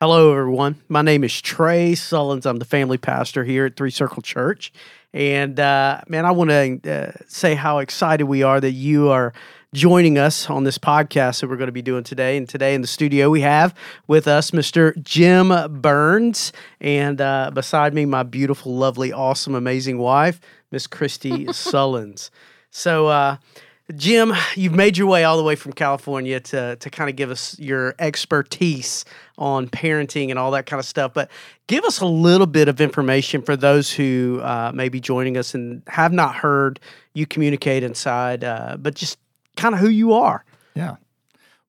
Hello, everyone. My name is Trey Sullins. I'm the family pastor here at Three Circle Church. And uh, man, I want to uh, say how excited we are that you are joining us on this podcast that we're going to be doing today. And today in the studio, we have with us Mr. Jim Burns. And uh, beside me, my beautiful, lovely, awesome, amazing wife, Miss Christy Sullins. So, uh, Jim, you've made your way all the way from California to to kind of give us your expertise on parenting and all that kind of stuff. But give us a little bit of information for those who uh, may be joining us and have not heard you communicate inside, uh, but just kind of who you are. Yeah.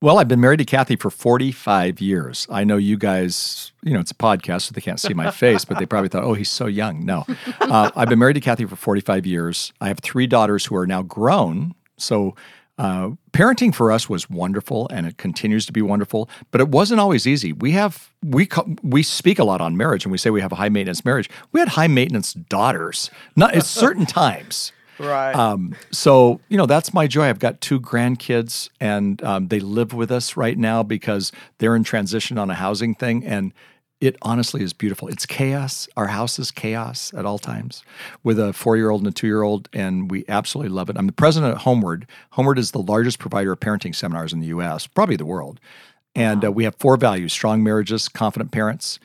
Well, I've been married to Kathy for 45 years. I know you guys, you know, it's a podcast, so they can't see my face, but they probably thought, oh, he's so young. No. Uh, I've been married to Kathy for 45 years. I have three daughters who are now grown. So, uh, parenting for us was wonderful, and it continues to be wonderful. But it wasn't always easy. We have we we speak a lot on marriage, and we say we have a high maintenance marriage. We had high maintenance daughters, not at certain times. Right. Um, so you know that's my joy. I've got two grandkids, and um, they live with us right now because they're in transition on a housing thing, and it honestly is beautiful. It's chaos. Our house is chaos at all times with a four year old and a two year old, and we absolutely love it. I'm the president of HomeWord. HomeWord is the largest provider of parenting seminars in the US, probably the world. And uh, we have four values strong marriages, confident parents,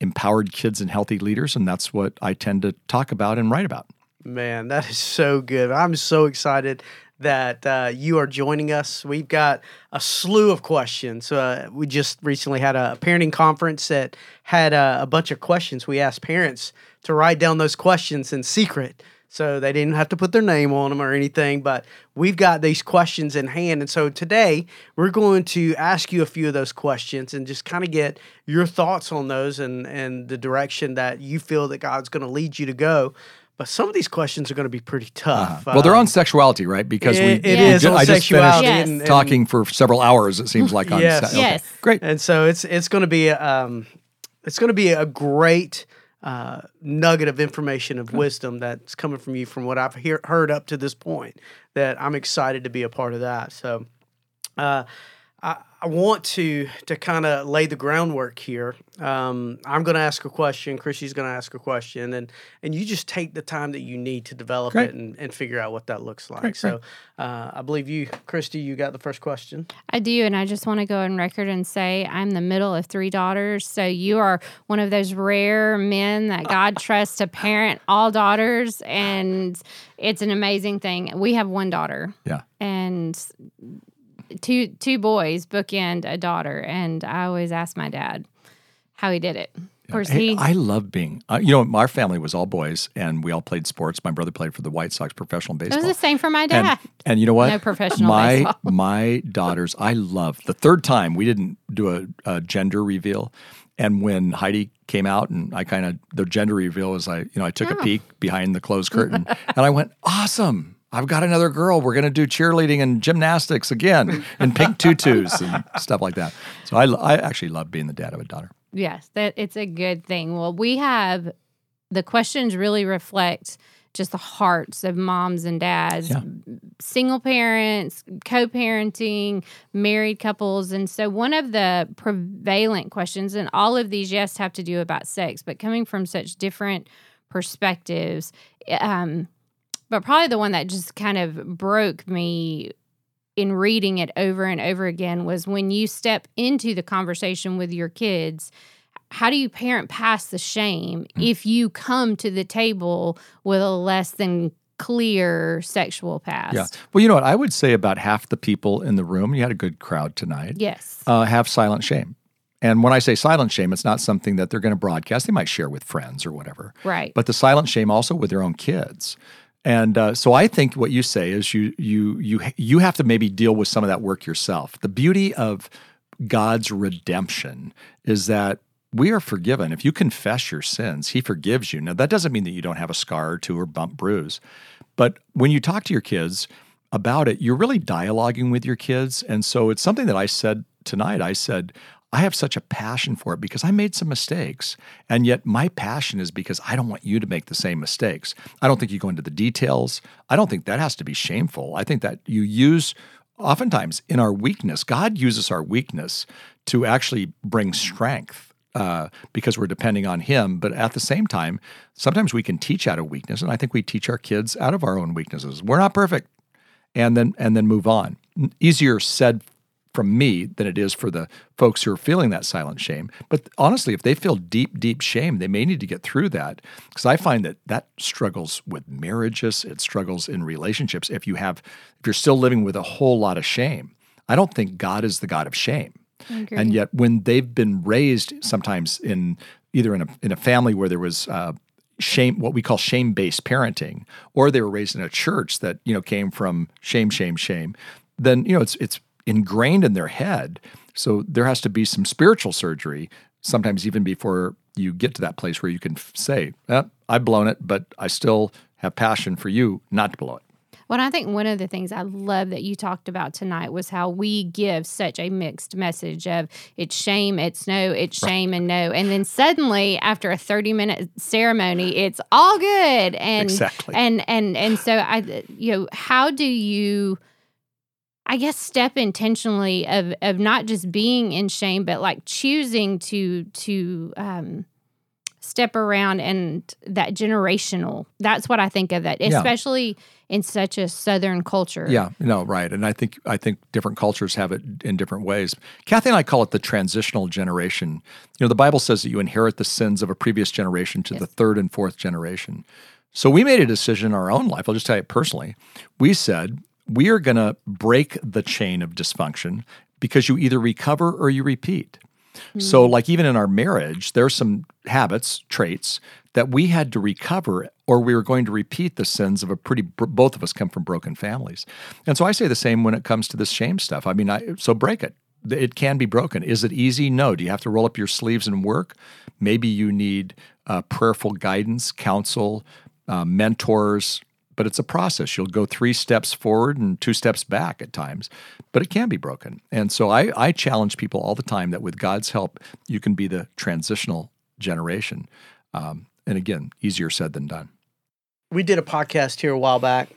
empowered kids, and healthy leaders. And that's what I tend to talk about and write about. Man, that is so good. I'm so excited that uh, you are joining us. We've got a slew of questions. Uh, we just recently had a parenting conference that had a, a, bunch of questions. We asked parents to write down those questions in secret. So they didn't have to put their name on them or anything, but we've got these questions in hand. And so today we're going to ask you a few of those questions and just kind of get your thoughts on those and, and the direction that you feel that God's going to lead you to go. But some of these questions are going to be pretty tough. Uh, well, they're on sexuality, right? Because it, we, it is I just finished yes. and, talking for several hours. It seems like on yes, se- okay. yes, great. And so it's it's going to be um, it's going to be a great uh, nugget of information of wisdom that's coming from you from what I've hear, heard up to this point. That I'm excited to be a part of that. So. Uh, I, I want to to kind of lay the groundwork here. Um, I'm going to ask a question. Chrissy's going to ask a question, and and you just take the time that you need to develop Great. it and, and figure out what that looks like. Great, so, uh, I believe you, Christy, you got the first question. I do, and I just want to go on record and say I'm the middle of three daughters. So you are one of those rare men that God trusts to parent all daughters, and it's an amazing thing. We have one daughter. Yeah. And two two boys bookend a daughter, and I always ask my dad how he did it. Of course, Hey, he I love being, uh, you know, our family was all boys and we all played sports. My brother played for the White Sox professional baseball. it was the same for my and, dad. and you know what? No professional my baseball. my daughters, I love the third time we didn't do a, a gender reveal, and when Heidi came out and I kind of the gender reveal was I you know I took a peek behind the closed curtain and I went awesome. I've got another girl. We're going to do cheerleading and gymnastics again and pink tutus and stuff like that. So I, I actually love being the dad of a daughter. Yes, that it's a good thing. Well, we have the questions really reflect just the hearts of moms and dads, Yeah. single parents, co-parenting, married couples. And so one of the prevalent questions and all of these yes have to do about sex, but coming from such different perspectives um but probably the one that just kind of broke me in reading it over and over again was when you step into the conversation with your kids how do you parent past the shame if you come to the table with a less than clear sexual past Yeah. Well, you know what? I would say about half the people in the room, you had a good crowd tonight, yes uh, have silent shame. And when I say silent shame, it's not something that they're going to broadcast. They might share with friends or whatever. right But the silent shame also with their own kids. And uh, so I think what you say is you you you you have to maybe deal with some of that work yourself. The beauty of God's redemption is that we are forgiven. If you confess your sins, He forgives you. Now that doesn't mean that you don't have a scar or two or bump bruise, but when you talk to your kids about it, you're really dialoguing with your kids. And so it's something that I said tonight. I said, I have such a passion for it because I made some mistakes. And yet, my passion is because I don't want you to make the same mistakes. I don't think you go into the details. I don't think that has to be shameful. I think that you use, oftentimes in our weakness, God uses our weakness to actually bring strength. uh, because we're depending on Him. But at the same time, sometimes we can teach out of weakness, and I think we teach our kids out of our own weaknesses. We're not perfect, and then and then move on. Easier said from me than it is for the folks who are feeling that silent shame. But honestly, if they feel deep, deep shame, they may need to get through that because I find that that struggles with marriages, it struggles in relationships. If you have, if you're still living with a whole lot of shame, I don't think God is the God of shame. And yet, when they've been raised, sometimes in either in a in a family where there was uh, shame, what we call shame based parenting, or they were raised in a church that you know came from shame, shame, shame, then you know it's it's ingrained in their head. So there has to be some spiritual surgery, sometimes even before you get to that place where you can f- say, eh, I've blown it, but I still have passion for you not to blow it. Well, I think one of the things I love that you talked about tonight was how we give such a mixed message of it's shame, it's no, it's shame and no. And then suddenly after a 30 minute ceremony, it's all good. And Exactly. and and and so I you know, how do you I guess step intentionally of of not just being in shame, but like choosing to to um step around and that generational. That's what I think of that, Yeah. especially in such a southern culture. Yeah, no, right. And I think I think different cultures have it in different ways. Kathy and I call it the transitional generation. You know, the Bible says that you inherit the sins of a previous generation to the third and fourth generation. So we made a decision in our own life. I'll just tell you personally. We said we are going to break the chain of dysfunction because you either recover or you repeat. So, like even in our marriage, there's some habits, traits that we had to recover, or we were going to repeat the sins of a pretty. Both of us come from broken families, and so I say the same when it comes to this shame stuff. I mean, I so break it. It can be broken. Is it easy? No. Do you have to roll up your sleeves and work? Maybe you need uh, prayerful guidance, counsel, uh, mentors, but it's a process. You'll go three steps forward and two steps back at times, but it can be broken. And so I, I challenge people all the time that with God's help, you can be the transitional generation. Um, and again, easier said than done. we did a podcast here a while back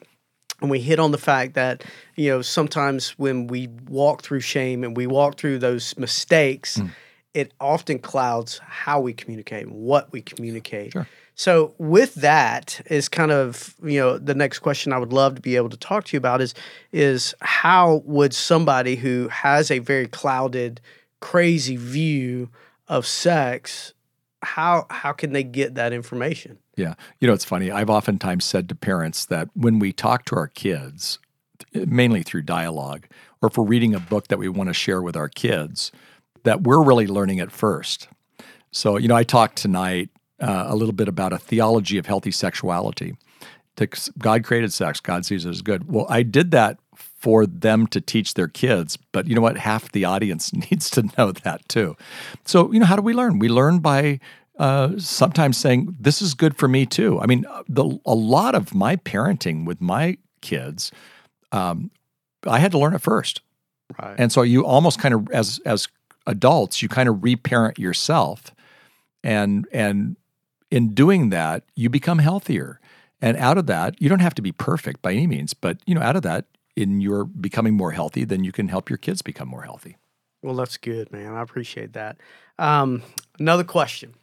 and we hit on the fact that you know sometimes when we walk through shame and we walk through those mistakes Mm. it often clouds how we communicate and what we communicate Sure. So with that is kind of you know the next question i would love to be able to talk to you about is is how would somebody who has a very clouded crazy view of sex how how can they get that information Yeah. You know, it's funny. I've oftentimes said to parents that when we talk to our kids, mainly through dialogue, or if we're reading a book that we want to share with our kids, that we're really learning it first. So, you know, I talked tonight uh, a little bit about a theology of healthy sexuality. God created sex, God sees it as good. Well, I did that for them to teach their kids, but you know what? Half the audience needs to know that too. So, you know, how do we learn? We learn by uh, sometimes saying, This is good for me too. I mean, the, a lot of my parenting with my kids, um, I had to learn it first. right And so you almost kind of as as adults, you kind of reparent yourself. And and in doing that, you become healthier. And out of that, you don't have to be perfect by any means, but you know, out of that, in your becoming more healthy, then you can help your kids become more healthy. Well, that's good, man. I appreciate that. Um, another question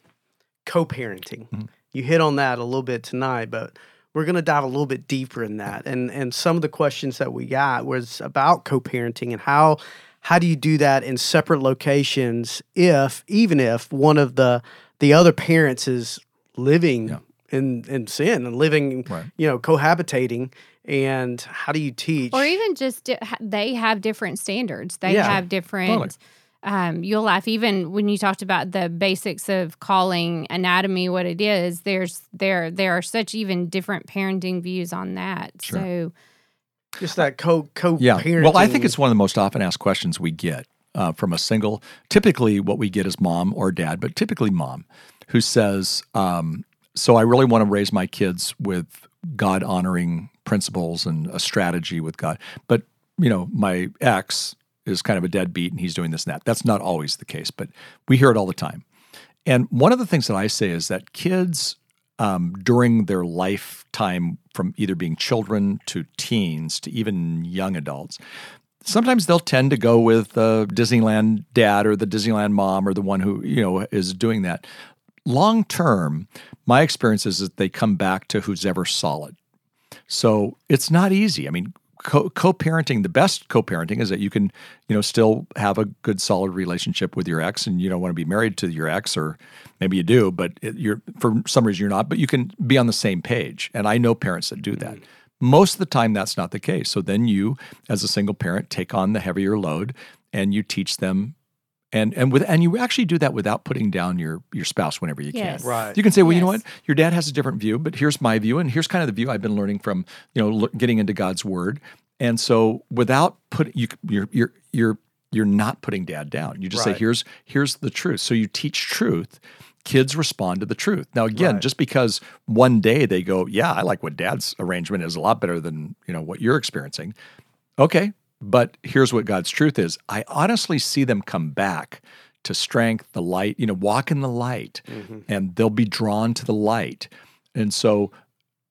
co parenting. Mhm. You hit on that a little bit tonight, but we're going to dive a little bit deeper in that. And, and some of the questions that we got was about co parenting and how. How do you do that in separate locations if even if one of the the other parents is living Yeah. in in sin and living Right. you know cohabitating and how do you teach or even just di- they have different standards they Yeah, have different totally. um, you'll laugh even when you talked about the basics of calling anatomy what it is there's there there are such even different parenting views on that Sure. so just that co co Yeah. parenting Well, I think it's one of the most often asked questions we get uh, from a single. Typically, what we get is mom or dad, but typically mom, who says, um, "So I really want to raise my kids with God honoring principles and a strategy with God, but you know, my ex is kind of a deadbeat and he's doing this and that." That's not always the case, but we hear it all the time. And one of the things that I say is that kids um, during their lifetime, from either being children to teens to even young adults, sometimes they'll tend to go with the Disneyland dad or the Disneyland mom or the one who you know is doing that. Long term, my experience is that they come back to who's ever solid. So it's not easy. I mean, co- co-parenting the best co-parenting is that you can you know still have a good solid relationship with your ex and you don't want to be married to your ex or maybe you do but you're for some reason you're not but you can be on the same page and i know parents that do that mm-hmm. Most of the time that's not the case so then you as a single parent take on the heavier load and you teach them and and with and you actually do that without putting down your your spouse whenever you Yes. can. Right. You can say, well, you know what, your dad has a different view, but here's my view, and here's kind of the view I've been learning from you know l- getting into God's word. And so without put you you're you're you're you're not putting dad down. You just Right. say, here's here's the truth. So you teach truth. Kids respond to the truth. Now, again, Right. just because one day they go, yeah, I like what dad's arrangement is a lot better than you know what you're experiencing. Okay, but here's what God's truth is. I honestly see them come back to strength, the light, you know, walk in the light, mm-hmm. and they'll be drawn to the light. And so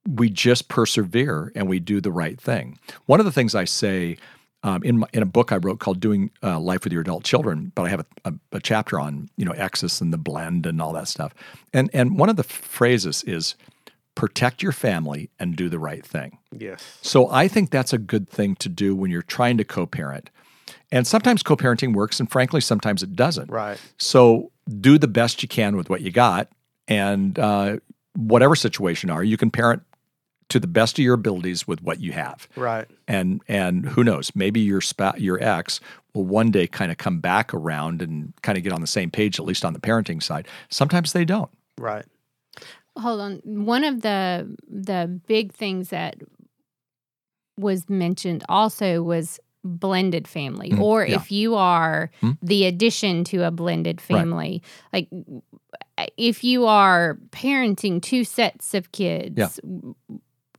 we just persevere and we do the right thing. One of the things I say um, in my, in a book I wrote called "Doing uh, Life with Your Adult Children," but I have a, a, a chapter on you know Exodus and the blend and all that stuff. And and one of the phrases is protect your family and do the right thing. Yes. So I think that's a good thing to do when you're trying to co-parent. And sometimes co-parenting works, and frankly, sometimes it doesn't. Right. So do the best you can with what you got, and uh, whatever situation are, you can parent to the best of your abilities with what you have. Right. And and who knows, maybe your spa- your ex will one day kind of come back around and kind of get on the same page, at least on the parenting side. Sometimes they don't. Right. hold on one of the the big things that was mentioned also was blended family Mhm, or yeah. if you are Mhm. the addition to a blended Right. family like if you are parenting two sets of kids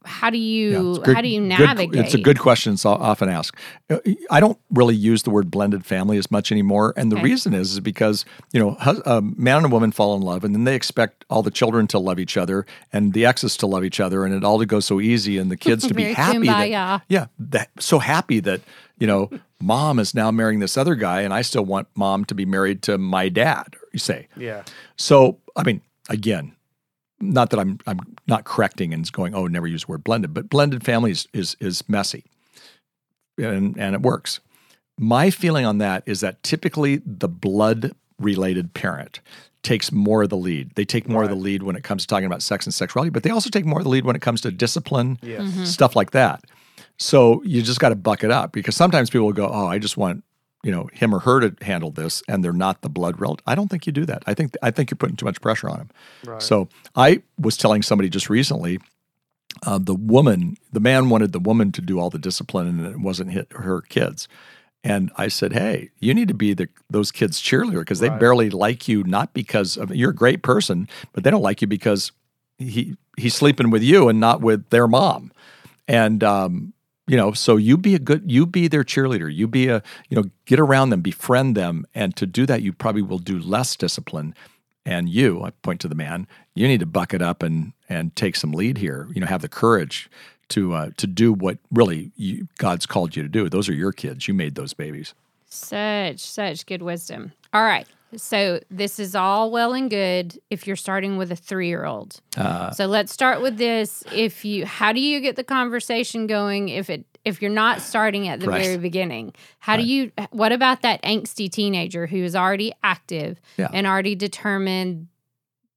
how do you it's good- how do you good- navigate it's a good question. It's often asked. Uh, I don't really use the word blended family as much anymore, and the Okay. reason is, is because you know, a man and a woman fall in love, and then they expect all the children to love each other and the exes to love each other, and it all to go so easy, and the kids to be Very happy. That, kumbaya. yeah, that so happy that you know, mom is now marrying this other guy, and I still want mom to be married to my dad. You say, Yeah. so, I mean, again, not that I'm I'm not correcting and going, oh, never use the word blended, but blended families is is messy, and and it works. My feeling on that is that typically the blood related parent takes more of the lead. They take more of the lead when it comes to talking about sex and sexuality, but they also take more of the lead when it comes to discipline, Yes. Mm-hmm. stuff like that. So you just got to buck it up because sometimes people will go, "Oh, I just want you know him or her to handle this," and they're not the blood relative. I don't think you do that. I think I think you're putting too much pressure on them. Right. So I was telling somebody just recently, uh, the woman, the man wanted the woman to do all the discipline, and it wasn't hit her kids. And I said, "Hey, you need to be the those kids' cheerleader because they Right. barely like you, not because of you're a great person, but they don't like you because he he's sleeping with you and not with their mom." And um, you know, so you be a good, you be their cheerleader. You be a, you know, get around them, befriend them, and to do that, you probably will do less discipline. And you, I point to the man, you need to buck it up and and take some lead here. You know, have the courage to uh, to do what really you, God's called you to do. Those are your kids. You made those babies. Such, such good wisdom. All right. So this is all well and good if you're starting with a three year old. Uh, So let's start with this. If you how do you get the conversation going if it if you're not starting at the Right. very beginning? How do you what about that angsty teenager who is already active Yeah. and already determined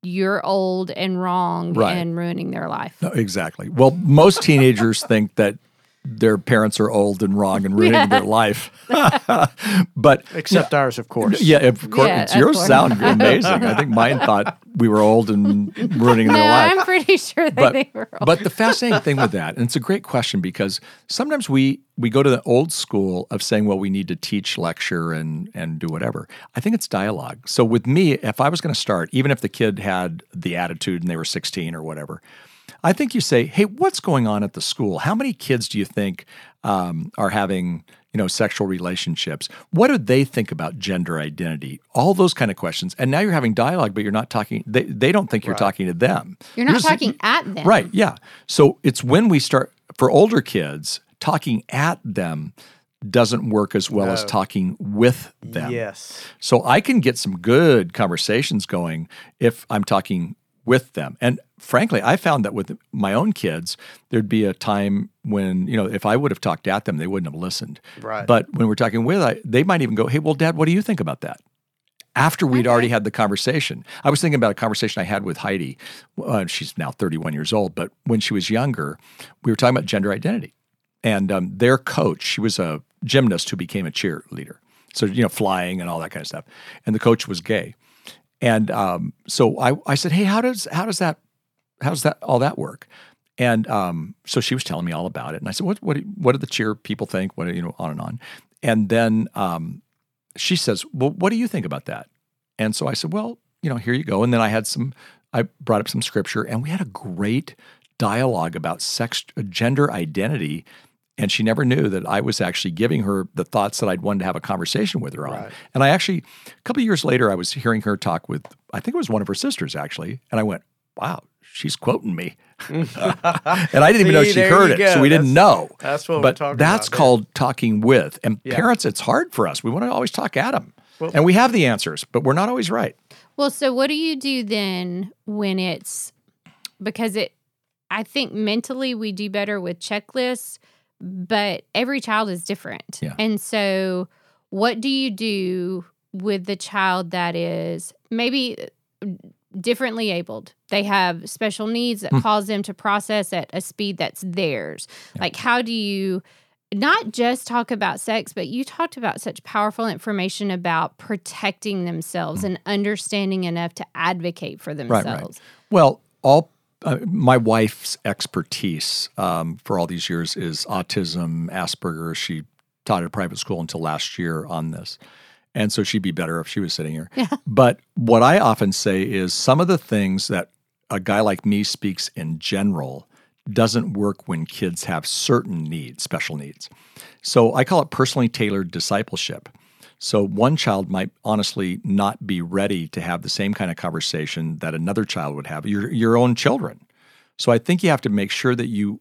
you're old and wrong Right. and ruining their life? no, exactly. Well, most teenagers think that their parents are old and wrong and ruining their life, but Except ours, of course. Yeah, of course. Yeah, yours course. sound amazing. I think mine thought we were old and ruining No, their life. I'm pretty sure that But, they were old. but the fascinating thing with that, and it's a great question because sometimes we we go to the old school of saying, well, we need to teach, lecture, and and do whatever. I think it's dialogue. So with me, if I was going to start, even if the kid had the attitude and they were 16 or whatever, I think you say, hey, what's going on at the school? How many kids do you think um, are having you know sexual relationships? What do they think about gender identity? All those kind of questions. And now you're having dialogue, but you're not talking. They they don't think you're talking to them. you're not just- talking at them. Right. Yeah. So it's when we start for older kids talking at them doesn't work as well as talking with them. Yes. So I can get some good conversations going if I'm talking with them. And frankly, I found that with my own kids, there'd be a time when, you know, if I would have talked at them, they wouldn't have listened. Right. But when we're talking with, I, they might even go, hey, well, dad, what do you think about that? After we'd already had the conversation. I was thinking about a conversation I had with Heidi. Uh, she's now 31 years old, but when she was younger, we were talking about gender identity. And um, their coach, she was a gymnast who became a cheerleader. So, you know, flying and all that kind of stuff. And the coach was gay. And um, so I, I said, hey, how does how does that how does that all that work? And um, so she was telling me all about it. And I said, what what do- what do the cheer people think? What you know, on and on. And then um, she says, well, what do you think about that? And so I said, well, you know, here you go. And then I had some, I brought up some scripture, and we had a great dialogue about sex, gender identity. And she never knew that I was actually giving her the thoughts that I'd wanted to have a conversation with her on. Right. And I actually, a couple of years later, I was hearing her talk with, I think it was one of her sisters actually. And I went, wow, she's quoting me. and I didn't even know she heard it. go. So we didn't know. That's what we're but talking that's about, yeah. called talking with. And Yeah. parents, it's hard for us. We want to always talk at them. Well- and we have the answers, but we're not always right. Well, so what do you do then when it's because it I think mentally we do better with checklists, but every child is different. Yeah. And so what do you do with the child that is maybe differently abled? They have special needs that hmm. cause them to process at a speed that's theirs. Like how do you not just talk about sex, but you talked about such powerful information about protecting themselves hmm. and understanding enough to advocate for Right, right. themselves. Well, all uh, my wife's expertise um, for all these years is autism, Asperger. She taught at a private school until last year on this. And so she'd be better if she was sitting here. But what I often say is some of the things that a guy like me speaks in general doesn't work when kids have certain needs, special needs. So I call it personally tailored discipleship. So one child might honestly not be ready to have the same kind of conversation that another child would have, your your own children. So I think you have to make sure that you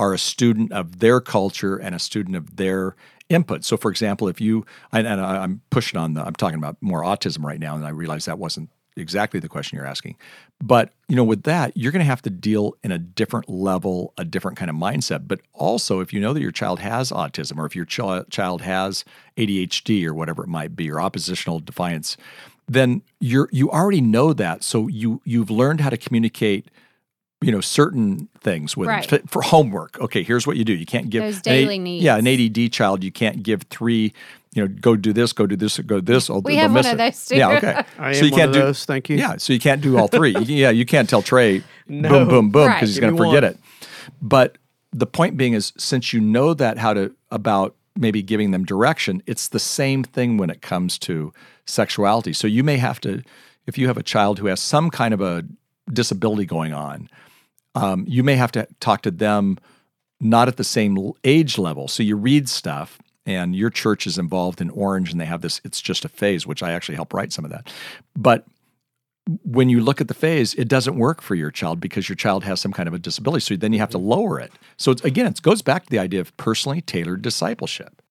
are a student of their culture and a student of their input. So, for example, if you and, and I'm pushing on the, I'm talking about more autism right now, and I realize that wasn't exactly the question you're asking. But you know, with that, you're going to have to deal in a different level, a different kind of mindset. But also, if you know that your child has autism, or if your ch- child has ADHD, or whatever it might be, or oppositional defiance, then you're you already know that. So you you've learned how to communicate you know certain things with. Right. F- for homework. Okay, here's what you do. You can't give Those an A- daily needs. Yeah, an ADD child, you can't give three. You know, go do this, go do this, go do this. We they'll have miss one of those too. Yeah, okay. I so am you can't of do those. Thank you. yeah, so you can't do all three. You- yeah, you can't tell Trey No. boom, boom, boom Right. because he's going to forget one. it. But the point being is, since you know that how to about maybe giving them direction, it's the same thing when it comes to sexuality. So you may have to, if you have a child who has some kind of a disability going on, um, you may have to talk to them not at the same age level. So you read stuff, and your church is involved in Orange, and they have this. It's just a phase, which I actually help write some of that. But when you look at the phase, it doesn't work for your child because your child has some kind of a disability. So then you have to lower it. So it's, again, it goes back to the idea of personally tailored discipleship.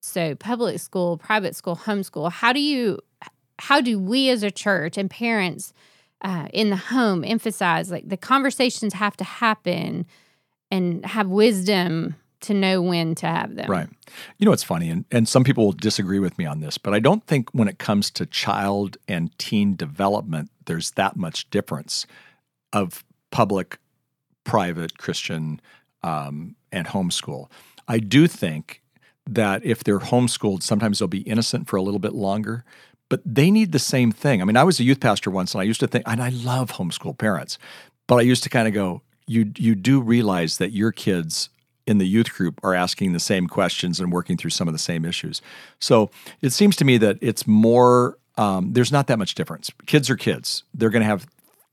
So public school, private school, homeschool. How do you how do we as a church and parents uh, in the home emphasize like the conversations have to happen and have wisdom to know when to have them. Right. You know, it's funny, and, and some people will disagree with me on this, but I don't think when it comes to child and teen development, there's that much difference of public, private, Christian, um, and homeschool. I do think that if they're homeschooled, sometimes they'll be innocent for a little bit longer, but they need the same thing. I mean, I was a youth pastor once, and I used to think, and I love homeschool parents, but I used to kind of go, you you do realize that your kids in the youth group are asking the same questions and working through some of the same issues. So it seems to me that it's more. Um, there's not that much difference. Kids are kids. They're going to have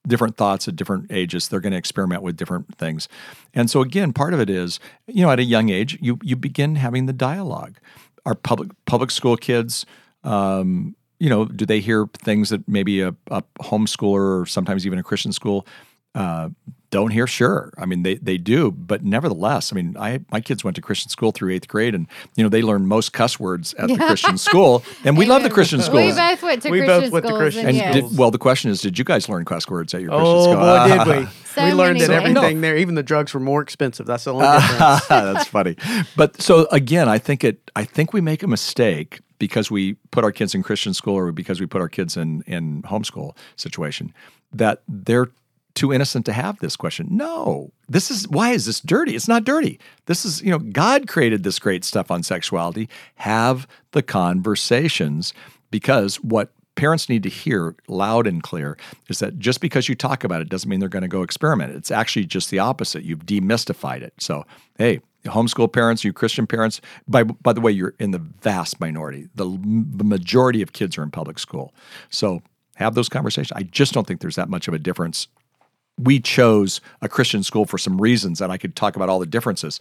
different thoughts at different ages. They're going to experiment with different things. And so again, part of it is, you know, at a young age, you you begin having the dialogue. Our public public school kids, um, you know, do they hear things that maybe a, a homeschooler or sometimes even a Christian school uh, don't hear sure. I mean, they they do, but nevertheless, I mean, I my kids went to Christian school through eighth grade, and you know they learned most cuss words at the Christian school, and we love the Christian school. We both went to We Christian both went to. Christian and and yes. did, well, the question is, did you guys learn cuss words at your Christian Oh school? boy, did we? So we learned that ways. everything there, even the drugs were more expensive. That's the only difference. That's funny. But so again, I think it. I think we make a mistake because we put our kids in Christian school or because we put our kids in in homeschool situation that they're too innocent to have this question. No, this is why is this dirty? It's not dirty. This is you know God created this great stuff on sexuality. Have the conversations because what parents need to hear loud and clear is that just because you talk about it doesn't mean they're going to go experiment. It's actually just the opposite. You've demystified it. So, hey, homeschool parents, you Christian parents, by by the way, you're in the vast minority. The, the majority of kids are in public school. So, have those conversations. I just don't think there's that much of a difference. We chose a Christian school for some reasons, and I could talk about all the differences.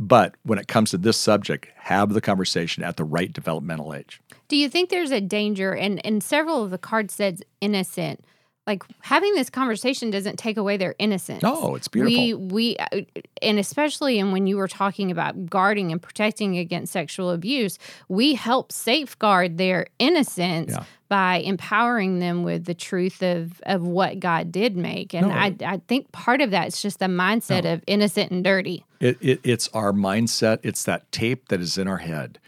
But when it comes to this subject, have the conversation at the right developmental age. Do you think there's a danger? And and several of the cards said innocent. Like having this conversation doesn't take away their innocence. No, it's beautiful. We we uh, and especially and when you were talking about guarding and protecting against sexual abuse, we help safeguard their innocence Yeah. By empowering them with the truth of of what God did make. And No. I I think part of that is just the mindset of innocent and dirty. It, it, it's our mindset. It's that tape that is in our head.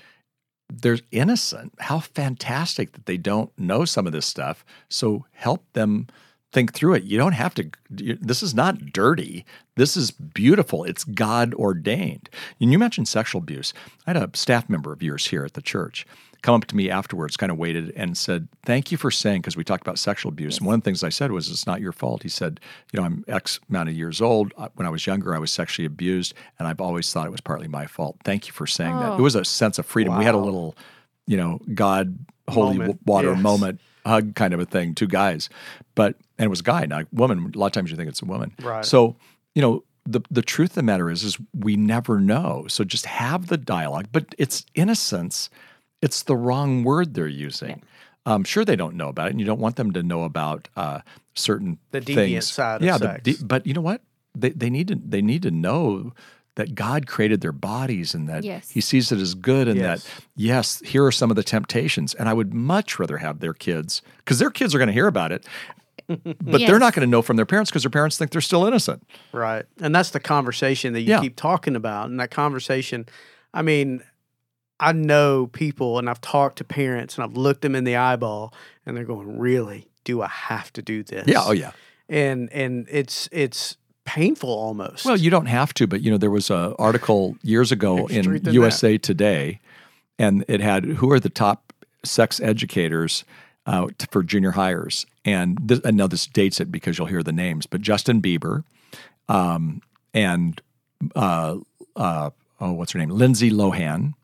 They're innocent. How fantastic that they don't know some of this stuff. So help them think through it. You don't have to, this is not dirty. This is beautiful. It's God ordained. And you mentioned sexual abuse. I had a staff member of yours here at the church come up to me afterwards, kind of waited and said, Thank you for saying, because we talked about sexual abuse. And one of the things I said was, It's not your fault. He said, You know, I'm X amount of years old. When I was younger, I was sexually abused, and I've always thought it was partly my fault. Thank you for saying that. It Oh. was a sense of freedom. We had a little, you know, God, holy Moment, water yes. moment hug kind of a thing, two guys. But, and it was a guy, not a woman. A lot of times you think it's a woman. Right. So, you know, the, the truth of the matter is, is we never know. So just have the dialogue, but it's innocence. It's the wrong word they're using. Um, sure, they don't know about it, and you don't want them to know about uh, certain The deviant things. side yeah, the sex. de- but you know what? They they need to they need to know that God created their bodies and that Yes. He sees it as good, and Yes. that yes, here are some of the temptations. And I would much rather have their kids because their kids are going to hear about it, but they're not going to know from their parents because their parents think they're still innocent. Right. And that's the conversation that you Yeah. keep talking about. And that conversation, I mean, I know people and I've talked to parents and I've looked them in the eyeball and they're going, Really? Do I have to do this? Yeah. Oh yeah. And and it's it's painful almost. Well, you don't have to, but you know, there was an article years ago in USA Today, and it had who are the top sex educators uh, for junior highers, and this, I know this dates it because you'll hear the names, but Justin Bieber, um, and uh, uh, oh, what's her name, Lindsay Lohan.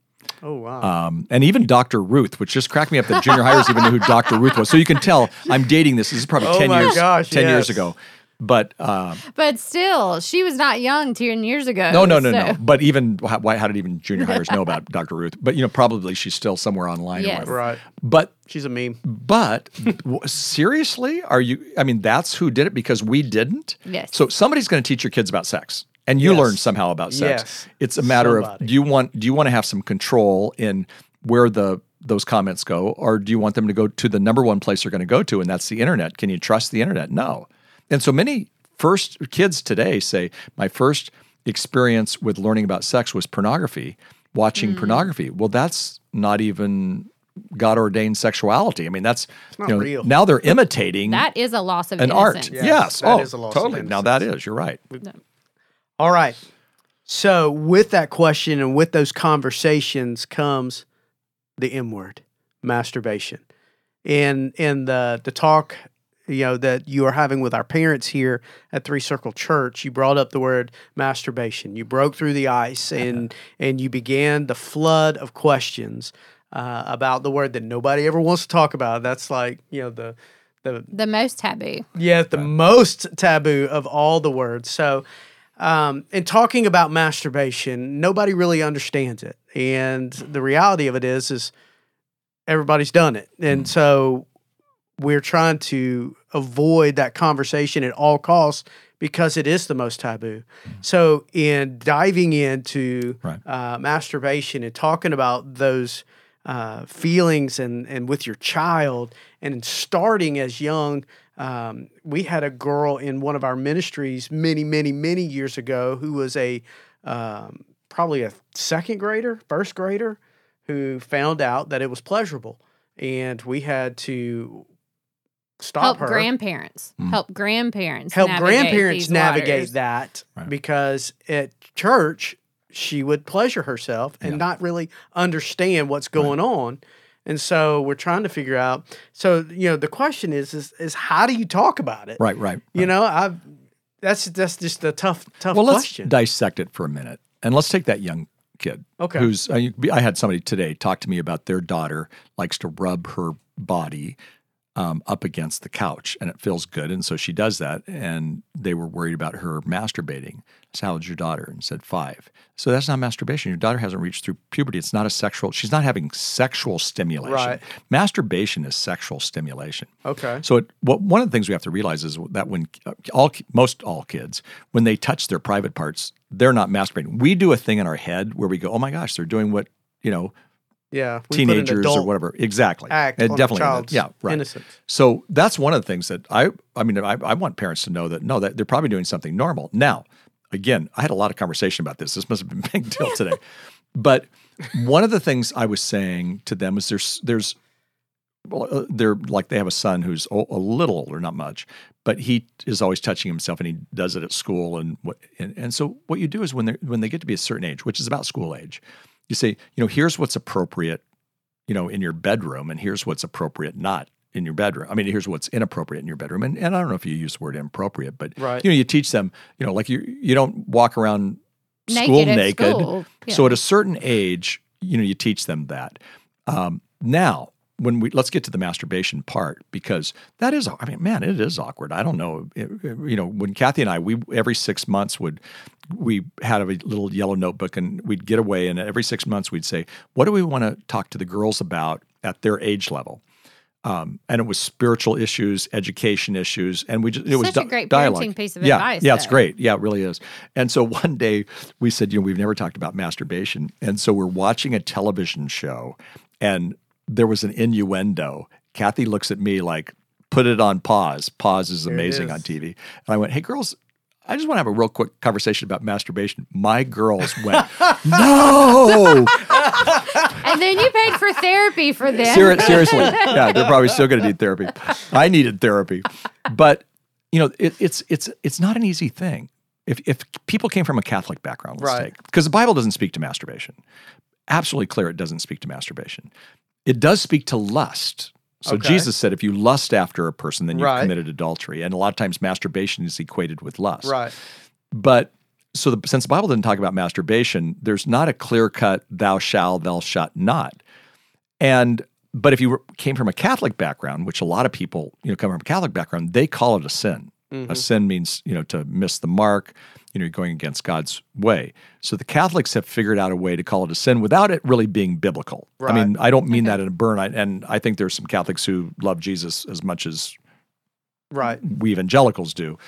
Oh wow. Um, and even Dr. Ruth, which just cracked me up that junior highers even knew who Dr. Ruth was. So you can tell I'm dating this. This is probably Oh 10 years, gosh, 10 years ago. But uh, But still, she was not young 10 years ago. No, no, no, so- no. But even how, why, how did even junior highers know about Dr. Ruth? But you know, probably she's still somewhere online. Yes. right. But She's a meme. but w- seriously, are you? I mean, that's who did it because we didn't. Yes. So somebody's going to teach your kids about sex, and you Yes. learn somehow about sex. Yes. It's a matter Somebody. of do you want do you want to have some control in where the those comments go, or do you want them to go to the number one place they're going to go to, and that's the internet? Can you trust the internet? No. And so many first kids today say, my first experience with learning about sex was pornography, watching Mm. pornography. Well, that's not even God ordained sexuality. I mean, that's not you know, real. now they're imitating That is a loss of an art. innocence. Yeah, yes. that oh, is a loss of totally. Now that is. You're right. All right. So with that question and with those conversations comes the M word, masturbation. In in the the talk, you know, that you are having with our parents here at Three Circle Church, you brought up the word masturbation. You broke through the ice and and you began the flood of questions uh, about the word that nobody ever wants to talk about. That's like, you know, the the The most taboo. yeah, the most taboo of all the words. So, um, in talking about masturbation, nobody really understands it, and the reality of it is, is everybody's done it, and so we're trying to avoid that conversation at all costs because it is the most taboo. So, in diving into Right. uh, masturbation and talking about those uh, feelings and, and with your child and starting as young, um, we had a girl in one of our ministries many, many, many years ago who was a um, probably a second grader, first grader, who found out that it was pleasurable. And we had to stop help her grandparents. Mm. Help grandparents. help navigate grandparents these navigate waters. that Right. because at church she would pleasure herself and Yeah. not really understand what's going on and so we're trying to figure out so you know the question is is, is how do you talk about it Right, right. you know i that's that's just a tough tough well, let's question dissect it for a minute, and let's take that young kid. Okay. Who's I, I had somebody today talk to me about their daughter likes to rub her body um, up against the couch, and it feels good, and so she does that. And they were worried about her masturbating. So, how old's your daughter? And said five. So that's not masturbation. Your daughter hasn't reached through puberty. It's not a sexual. She's not having sexual stimulation. Right. Masturbation is sexual stimulation. okay So, it, what, one of the things we have to realize is that when uh, all most all kids, when they touch their private parts, they're not masturbating. We do a thing in our head where we go, "Oh my gosh, they're doing what you know, yeah we put an teenagers or whatever." Exactly. act on definitely, yeah, right. innocence So that's one of the things that I, I mean, I, I want parents to know that no, that they're probably doing something normal. Now, again, I had a lot of conversation about this. This must have been a big deal today. but one of the things I was saying to them is there's, there's, well, uh, they're like they have a son who's a little older, not much, but he is always touching himself, and he does it at school. And what, and, and so what you do is when they when they get to be a certain age, which is about school age, you say, you know, here's what's appropriate, you know, in your bedroom, and here's what's appropriate not in your bedroom. I mean, here's what's inappropriate in your bedroom, and, and I don't know if you use the word inappropriate, but Right. you know, you teach them, you know, like you you don't walk around Naked school at naked. school. Yeah. So at a certain age, you know, you teach them that. Um, now, when we let's get to the masturbation part because that is, I mean, man, it is awkward. I don't know, It- it- you know, when Kathy and I, we every six months would we had a little yellow notebook and we'd get away, and every six months we'd say, what do we want to talk to the girls about at their age level? Um, and it was spiritual issues, education issues, and we just it was Such a great dialogue. parenting piece of yeah, advice, Yeah, it's great. Yeah, it really is. And so one day we said, you know, we've never talked about masturbation, and so we're watching a television show, and there was an innuendo. Kathy looks at me like, "Put it on pause. Pause is amazing is. on TV." And I went, "Hey, girls." I just want to have a real quick conversation about masturbation. My girls went, no. And then you paid for therapy for them. Ser- seriously, yeah, they're probably still going to need therapy. I needed therapy, but you know, it, it's it's it's not an easy thing. If if people came from a Catholic background, let's Right. take because the Bible doesn't speak to masturbation. Absolutely clear, it doesn't speak to masturbation. It does speak to lust. So Okay. Jesus said, if you lust after a person, then you've Right. committed adultery. And a lot of times, masturbation is equated with lust. right But so the, since the Bible didn't talk about masturbation, there's not a clear cut thou shalt, thou shalt not. And but if you were, came from a Catholic background, which a lot of people you know come from a Catholic background, they call it a sin. Mm-hmm. A sin means you know to miss the mark. You know, you're going against God's way. So the Catholics have figured out a way to call it a sin without it really being biblical. I mean, I don't mean that in a burn. I, and I think there's some Catholics who love Jesus as much as right we evangelicals do.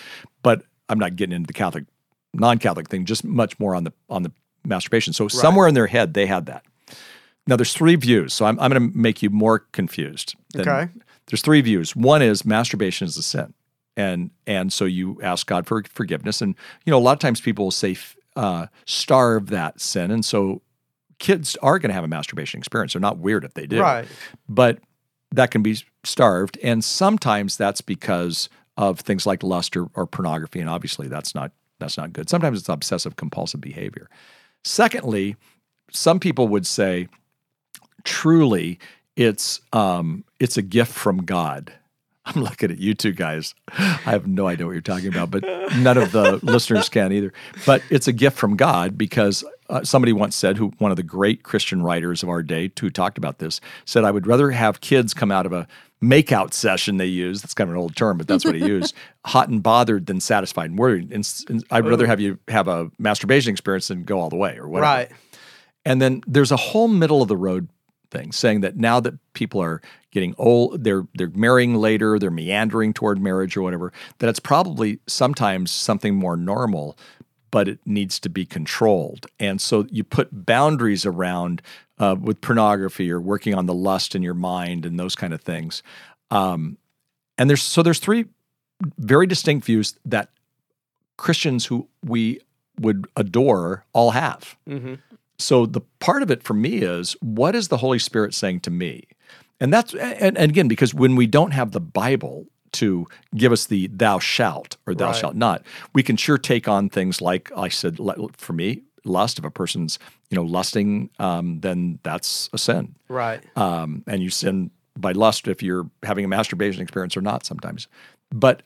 But I'm not getting into the Catholic, non-Catholic thing. Just much more on the on the masturbation. So somewhere in their head they had that. Now there's three views. So I'm I'm going to make you more confused. than- Okay. There's three views. One is masturbation is a sin, and and so you ask God for forgiveness. And you know a lot of times people will say uh, starve that sin, and so kids are going to have a masturbation experience. They're not weird if they do right but that can be starved and sometimes that's because of things like lust or, or pornography and obviously that's not that's not good. Sometimes it's obsessive compulsive behavior. Secondly some people would say truly it's um it's a gift from god. I'm looking at you two guys. I have no idea what you're talking about but none of the listeners can either. But it's a gift from god because uh, somebody once said who one of the great christian writers of our day who talked about this said i would rather have kids come out of a makeout session they use that's kind of an old term but that's what he used. Hot and bothered than satisfied. And worried and, and i'd rather oh. have you have a masturbation experience than go all the way or whatever. Right. And then there's a whole middle of the road thing, saying that now that people are getting old, they're they're marrying later, they're meandering toward marriage or whatever, that it's probably sometimes something more normal, but it needs to be controlled. And so you put boundaries around uh, with pornography or working on the lust in your mind and those kind of things. Um, and there's so there's three very distinct views that Christians who we would adore all have. Mm-hmm. So the part of it for me is what is the Holy Spirit saying to me? And that's and, and again because when we don't have the Bible to give us the thou shalt or thou Right. shalt not, we can sure take on things like I said for me lust if a person's you know lusting um, then that's a sin Right. um, and you sin by lust if you're having a masturbation experience or not sometimes. But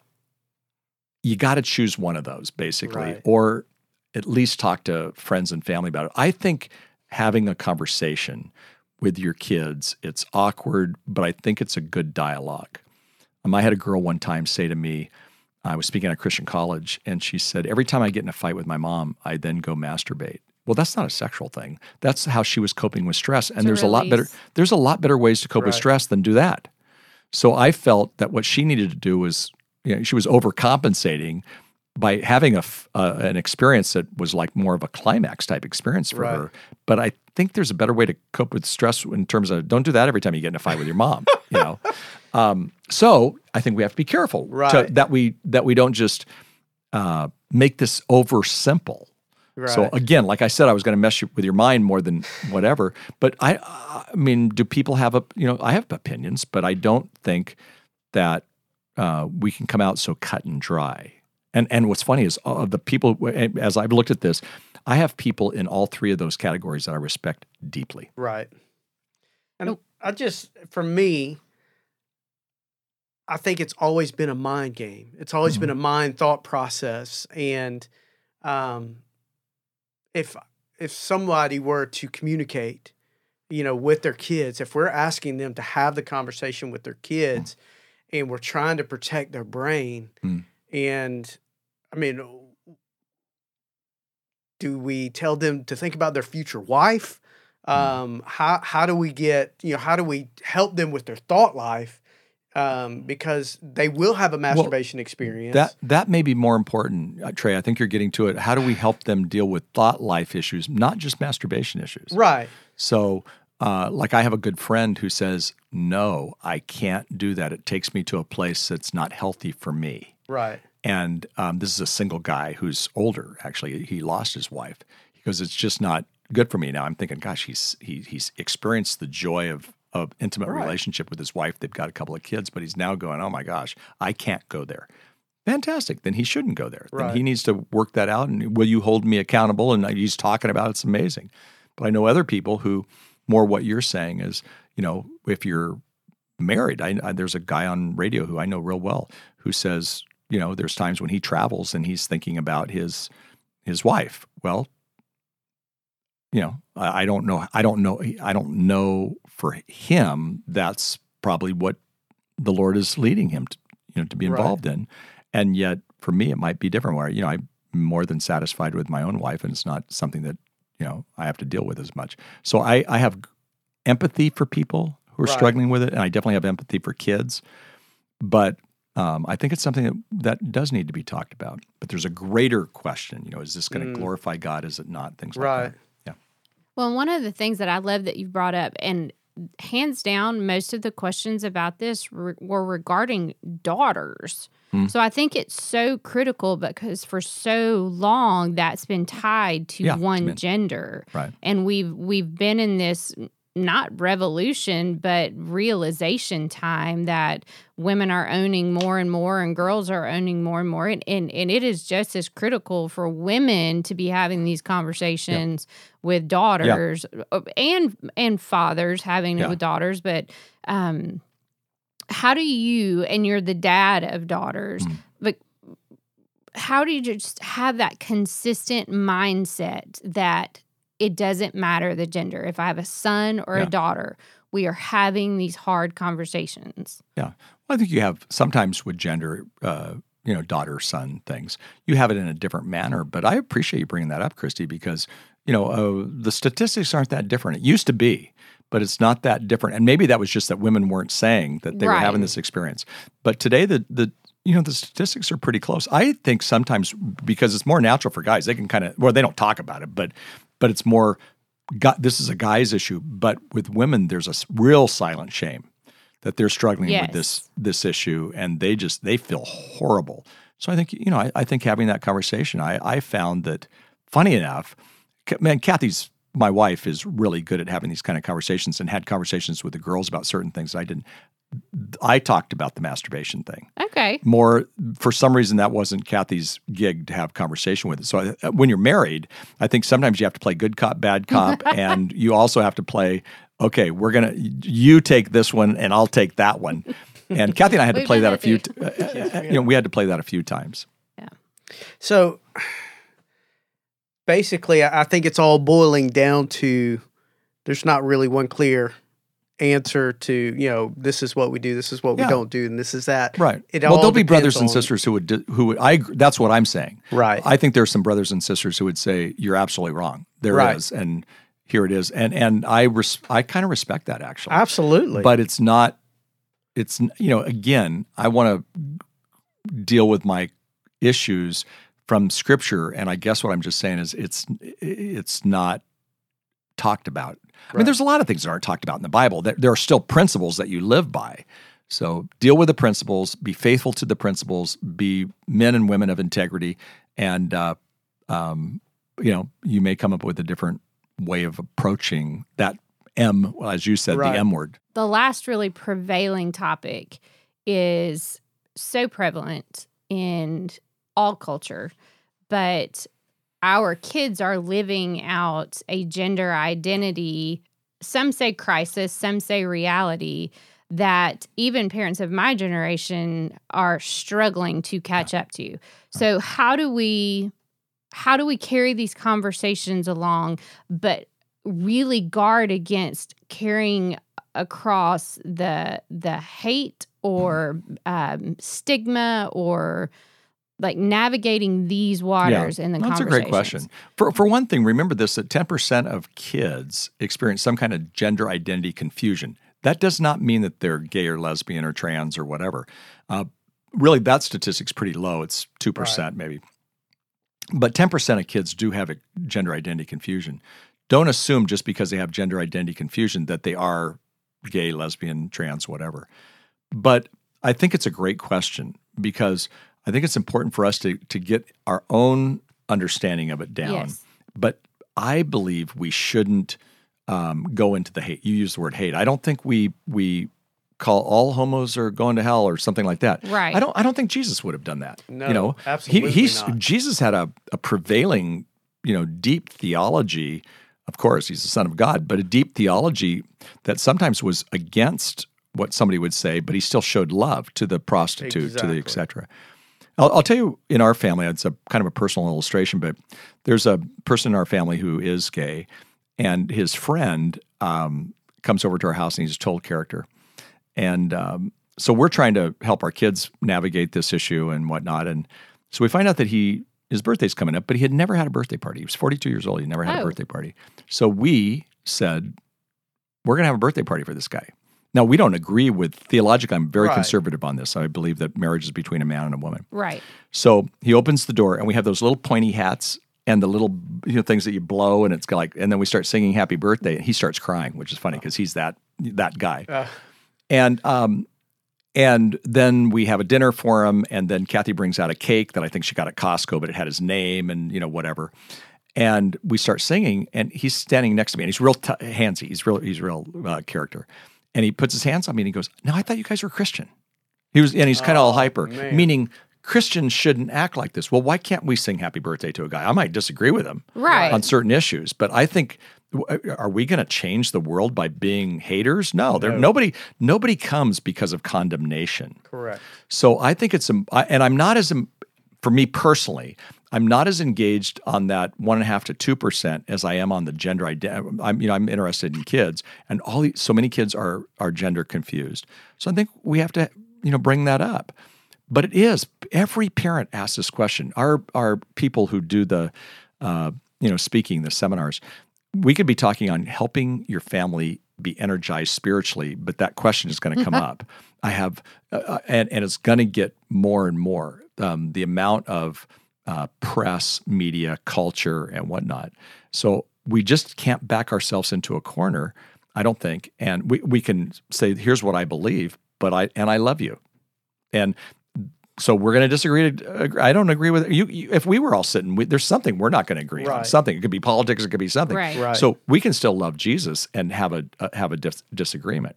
you got to choose one of those basically, Right. or at least talk to friends and family about it. I think having a conversation with your kids, it's awkward, but I think it's a good dialogue. Um, I had a girl one time say to me, I was speaking at Christian college, and she said, Every time I get in a fight with my mom, I then go masturbate. Well, that's not a sexual thing. That's how she was coping with stress. And To there's a lot better there's a lot better ways to cope with stress than do that. So I felt that what she needed to do was, you know, she was overcompensating by having a uh, an experience that was like more of a climax type experience for Right. her. But I think there's a better way to cope with stress in terms of don't do that every time you get in a fight with your mom. you know, um, so I think we have to be careful to- that we that we don't just uh, make this over simple. Right. So again, like I said, I was going to mess you with your mind more than whatever. But I, I mean, do people have a you know? I have opinions, but I don't think that uh, we can come out so cut and dry. And and what's funny is of the people as I've looked at this, I have people in all three of those categories that I respect deeply. Right. And Nope. I just, for me, I think it's always been a mind game. It's always been a mind thought process. And um, if if somebody were to communicate, you know, with their kids, if we're asking them to have the conversation with their kids, and we're trying to protect their brain, Mm. And I mean, do we tell them to think about their future wife? Um, how how do we get you know how do we help them with their thought life? Um, because they will have a masturbation experience. That that may be more important, uh, Trey. I think you're getting to it. How do we help them deal with thought life issues, not just masturbation issues? right, So, uh, like, I have a good friend who says, "No, I can't do that. It takes me to a place that's not healthy for me." Right, And um, this is a single guy who's older. Actually, he lost his wife. He goes, "It's just not good for me now." I'm thinking, "Gosh, he's he, he's experienced the joy of of intimate Right. relationship with his wife. They've got a couple of kids, but he's now going, "Oh my gosh, I can't go there." Fantastic. Then he shouldn't go there. Then he needs to work that out. And will you hold me accountable? And he's talking about it. it's amazing. But I know other people who more what you're saying is, you know, if you're married, I, I there's a guy on radio who I know real well who says, you know, there's times when he travels and he's thinking about his his wife. Well, you know, I, I don't know. I don't know. I don't know for him. That's probably what the Lord is leading him to, you know, to be Right. involved in. And yet, for me, it might be different. Where you know, I'm more than satisfied with my own wife, and it's not something that you know I have to deal with as much. So I, I have empathy for people who are Right. struggling with it, and I definitely have empathy for kids. But um, I think it's something that, that does need to be talked about. But there's a greater question. You know, is this going to Mm. glorify God? Is it not? Things like right, that. Yeah. Well, one of the things that I love that you brought up, and hands down, most of the questions about this re- were regarding daughters. Hmm. So I think it's so critical because for so long that's been tied to Yeah, one gender, Right. and we've we've been in this not revolution but realization time that women are owning more and more and girls are owning more and more. And, and, and it is just as critical for women to be having these conversations with daughters uh, and and fathers having it with daughters. But um how do you and you're the dad of daughters Mm. but how do you just have that consistent mindset that it doesn't matter the gender if i have a son or Yeah. a daughter we are having these hard conversations Yeah. Well, I think you have sometimes with gender, uh, you know, daughter son things. You have it in a different manner, but I appreciate you bringing that up, Christy, because you know uh, the statistics aren't that different. It used to be, but it's not that different. And maybe that was just that women weren't saying that they were having this experience. But today, the the you know the statistics are pretty close. I think sometimes because it's more natural for guys, they can kind of well they don't talk about it, but but it's more. Got, this is a guy's issue, but with women, there's a real silent shame that they're struggling Yes. with this this issue, and they just they feel horrible. So I think you know I, I think having that conversation, I I found that funny enough, man, Kathy's my wife is really good at having these kind of conversations and had conversations with the girls about certain things I didn't. I talked about the masturbation thing Okay. more for some reason that wasn't Kathy's gig to have conversation with. So I, when you're married, I think sometimes you have to play good cop, bad cop, and you also have to play. Okay, we're gonna you take this one and I'll take that one. And Kathy and I had to play that a few. too. T- uh, uh, you know, we had to play that a few times. Yeah. So basically, I I think it's all boiling down to there's not really one clear answer to you know this is what we do, this is what Yeah. we don't do, and this is that. Right. It well, there'll be brothers and sisters who would who would. I. That's what I'm saying. Right. I think there's some brothers and sisters who would say you're absolutely wrong. There is, Right. and here it is, and and I res- I kind of respect that actually. Absolutely. but it's not it's you know again i want to deal with my issues from scripture and i guess what i'm just saying is it's it's not talked about i mean there's a lot of things that aren't talked about in the bible. There, there are still principles that you live by. So deal with the principles be faithful to the principles be men and women of integrity and uh, um, you know you may come up with a different way of approaching that m well, as you said Right. the m word. The last really prevailing topic is so prevalent in all culture, but our kids are living out a gender identity. Some say crisis, some say reality that even parents of my generation are struggling to catch up to. So how do we how do we carry these conversations along but really guard against carrying across the the hate or um, stigma or like navigating these waters in the That's a great question. For, for one thing, remember this that 10% of kids experience some kind of gender identity confusion. That does not mean that they're gay or lesbian or trans or whatever. Uh, really, that statistic's pretty low. It's 2% maybe. But 10% of kids do have a gender identity confusion. Don't assume just because they have gender identity confusion that they are gay, lesbian, trans, whatever. But I think it's a great question because I think it's important for us to to get our own understanding of it down. Yes. But I believe we shouldn't um, go into the hate. You use the word hate. I don't think we we call all homos are going to hell or something like that. Right. I don't. I don't think Jesus would have done that. No, you know, absolutely He, he's not. Jesus had a, a prevailing, you know, deep theology. Of course, he's the Son of God, but a deep theology that sometimes was against what somebody would say, but he still showed love to the prostitute, to the Exactly. I'll, I'll tell you, in our family, it's a kind of a personal illustration, but there's a person in our family who is gay, and his friend um, comes over to our house, and he's a total character, and um, so we're trying to help our kids navigate this issue and whatnot, and so we find out that he his birthday's coming up, but he had never had a birthday party. He was 42 years old. He never had a Oh. birthday party. So we said, we're going to have a birthday party for this guy. Now, we don't agree with theologically, I'm very Right. conservative on this. I believe that marriage is between a man and a woman. Right. So he opens the door, and we have those little pointy hats and the little you know things that you blow, and it's like, and then we start singing "Happy Birthday," and he starts crying, which is funny because he's that that guy. Uh, And um, and then we have a dinner for him, and then Kathy brings out a cake that I think she got at Costco, but it had his name and you know whatever. And we start singing, and he's standing next to me, and he's real t- handsy. He's real, he's real uh, character, and he puts his hands on me, and he goes, "No, I thought you guys were Christian." He was, and he's kind of all hyper, man. meaning Christians shouldn't act like this. Well, why can't we sing "Happy Birthday" to a guy? I might disagree with him, Right. on certain issues. But I think are we going to change the world by being haters? No, there nobody nobody comes because of condemnation. correct. So I think it's um, and I'm not as um, for me personally. I'm not as engaged on that one and a half to two percent as I am on the gender identity. I'm you know I'm interested in kids, and all so many kids are are gender confused. So I think we have to you know bring that up. But it is every parent asks this question. Our our people who do the uh, you know speaking the seminars, we could be talking on helping your family be energized spiritually, but that question is going to come up. I have, uh, uh, and and it's going to get more and more. Um, the amount of uh, press, media, culture, and whatnot. So we just can't back ourselves into a corner. I don't think, and we we can say, "Here's what I believe," but I and I love you, and so we're going to disagree. I don't agree with you. you if we were all sitting, we, there's something we're not going to agree Right. on. Something it could be politics, it could be something. Right. Right. So we can still love Jesus and have a uh, have a dis- disagreement.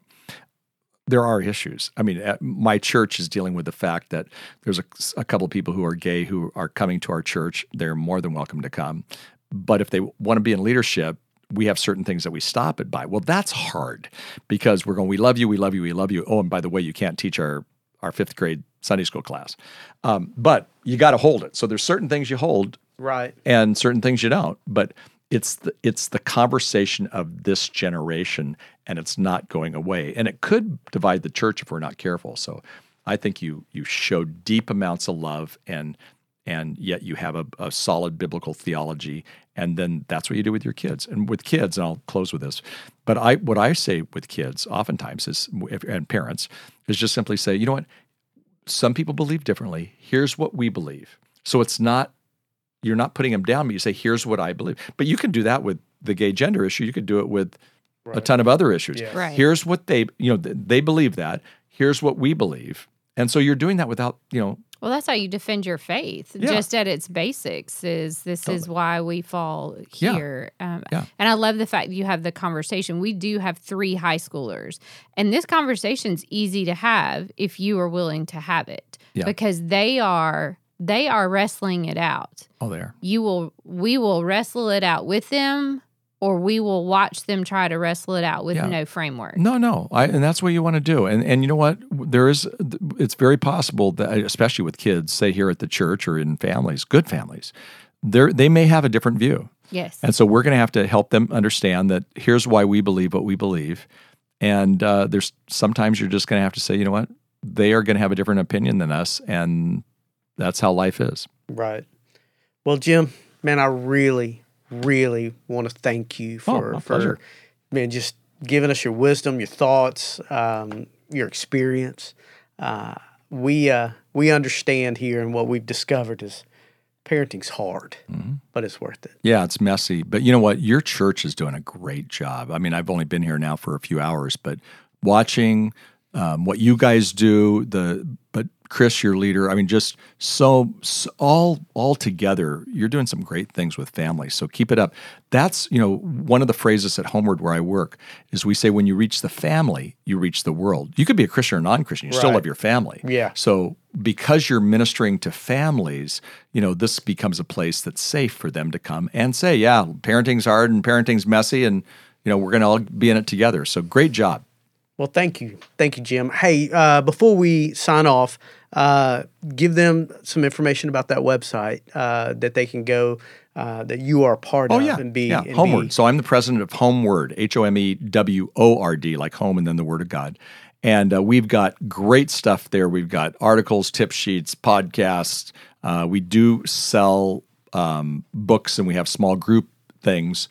There are issues. I mean, my church is dealing with the fact that there's a, a couple of people who are gay who are coming to our church. They're more than welcome to come, but if they want to be in leadership, we have certain things that we stop it by. Well, that's hard because we're going. We love you. We love you. We love you. Oh, and by the way, you can't teach our our fifth grade Sunday school class, um, but you got to hold it. So there's certain things you hold Right. and certain things you don't. But it's the it's the conversation of this generation, and it's not going away. And it could divide the church if we're not careful. So I think you you show deep amounts of love and and yet you have a, a solid biblical theology. And then that's what you do with your kids. And with kids and i'll close with this but i what i say with kids oftentimes is if, and parents is just simply say you know what? Some people believe differently. Here's what we believe. So it's not you're not putting them down but you say here's what i believe. But you can do that with the gay gender issue. You could do it with a ton of other issues Yeah. Right. here's what they you know they believe that here's what we believe and so you're doing that without you know Well, that's how you defend your faith. Yeah. Just at its basics is this is why we fall Yeah. here. Um, Yeah. And I love the fact that you have the conversation. We do have three high schoolers, and this conversation's easy to have if you are willing to have it Yeah. because they are they are wrestling it out. oh there You will we will wrestle it out with them, or we will watch them try to wrestle it out with Yeah. no framework. No, no, I, and that's what you want to do. And and you know what? There is, it's very possible that, especially with kids, say here at the church or in families, good families, they they may have a different view, Yes. and so we're going to have to help them understand that here's why we believe what we believe. And uh, there's sometimes you're just going to have to say, you know what? They are going to have a different opinion than us, and that's how life is. Right. Well, Jim, man, I really, really want to thank you for Oh, for pleasure. man just giving us your wisdom, your thoughts, um, your experience. Uh, we uh, we understand here, and what we've discovered is parenting's hard, Mm-hmm. but it's worth it. Yeah, it's messy, but you know what? Your church is doing a great job. I mean, I've only been here now for a few hours, but watching um, what you guys do, the but Chris, your leader, I mean, just so, so all all together, you're doing some great things with families. So keep it up. That's you know one of the phrases at HomeWord where I work is we say when you reach the family, you reach the world. You could be a Christian or non-Christian, you still Right. love your family. Yeah. So because you're ministering to families, you know, this becomes a place that's safe for them to come and say, yeah, parenting's hard and parenting's messy and you know, we're going to all be in it together. So great job. Well, thank you, thank you, Jim. Hey, uh, before we sign off, uh, give them some information about that website uh, that they can go uh, that you are a part Oh of yeah, and be yeah. and HomeWord. be- So I'm the president of HomeWord, H O M E W O R D, like home and then the Word of God. And uh, we've got great stuff there. We've got articles, tip sheets, podcasts. Uh, we do sell um, books, and we have small group things,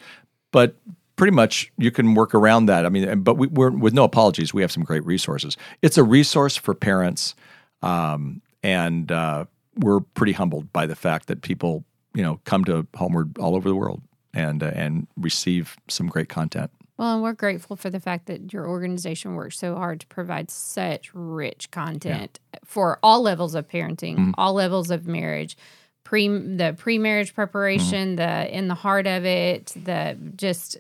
but pretty much you can work around that. I mean, but we, we're with no apologies. We have some great resources. It's a resource for parents, um, and uh, we're pretty humbled by the fact that people, you know, come to HomeWord all over the world and uh, and receive some great content. Well, and we're grateful for the fact that your organization works so hard to provide such rich content for all levels of parenting, Mm-hmm. all levels of marriage, pre the pre-marriage preparation, Mm-hmm. the in the heart of it, the just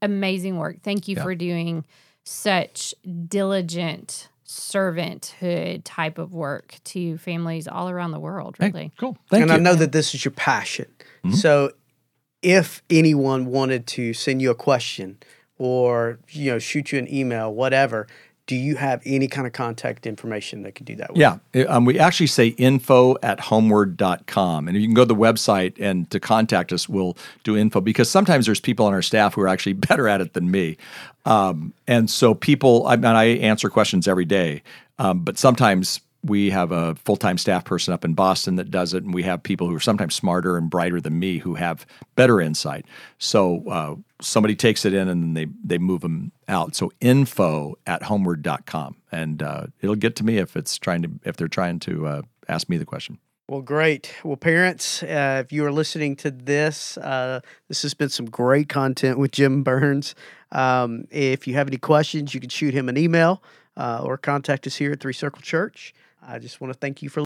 amazing work. Thank you Yeah. for doing such diligent servanthood type of work to families all around the world, Hey, really. cool. Thank and you. I know that this is your passion. So, if anyone wanted to send you a question or you know shoot you an email, whatever, do you have any kind of contact information that could do that? With? Yeah. Um, we actually say info at homeword.com. And you can go to the website and to contact us, we'll do info because sometimes there's people on our staff who are actually better at it than me. Um, and so people, I, and I answer questions every day, um, but sometimes we have a full time staff person up in Boston that does it, and we have people who are sometimes smarter and brighter than me who have better insight. So uh, somebody takes it in and they they move them out. So info at homeword.com, and uh, it'll get to me if it's trying to if they're trying to uh, ask me the question. Well, great. Well, parents, uh, if you are listening to this, uh, this has been some great content with Jim Burns. Um, if you have any questions, you can shoot him an email uh, or contact us here at Three Circle Church. I just want to thank you for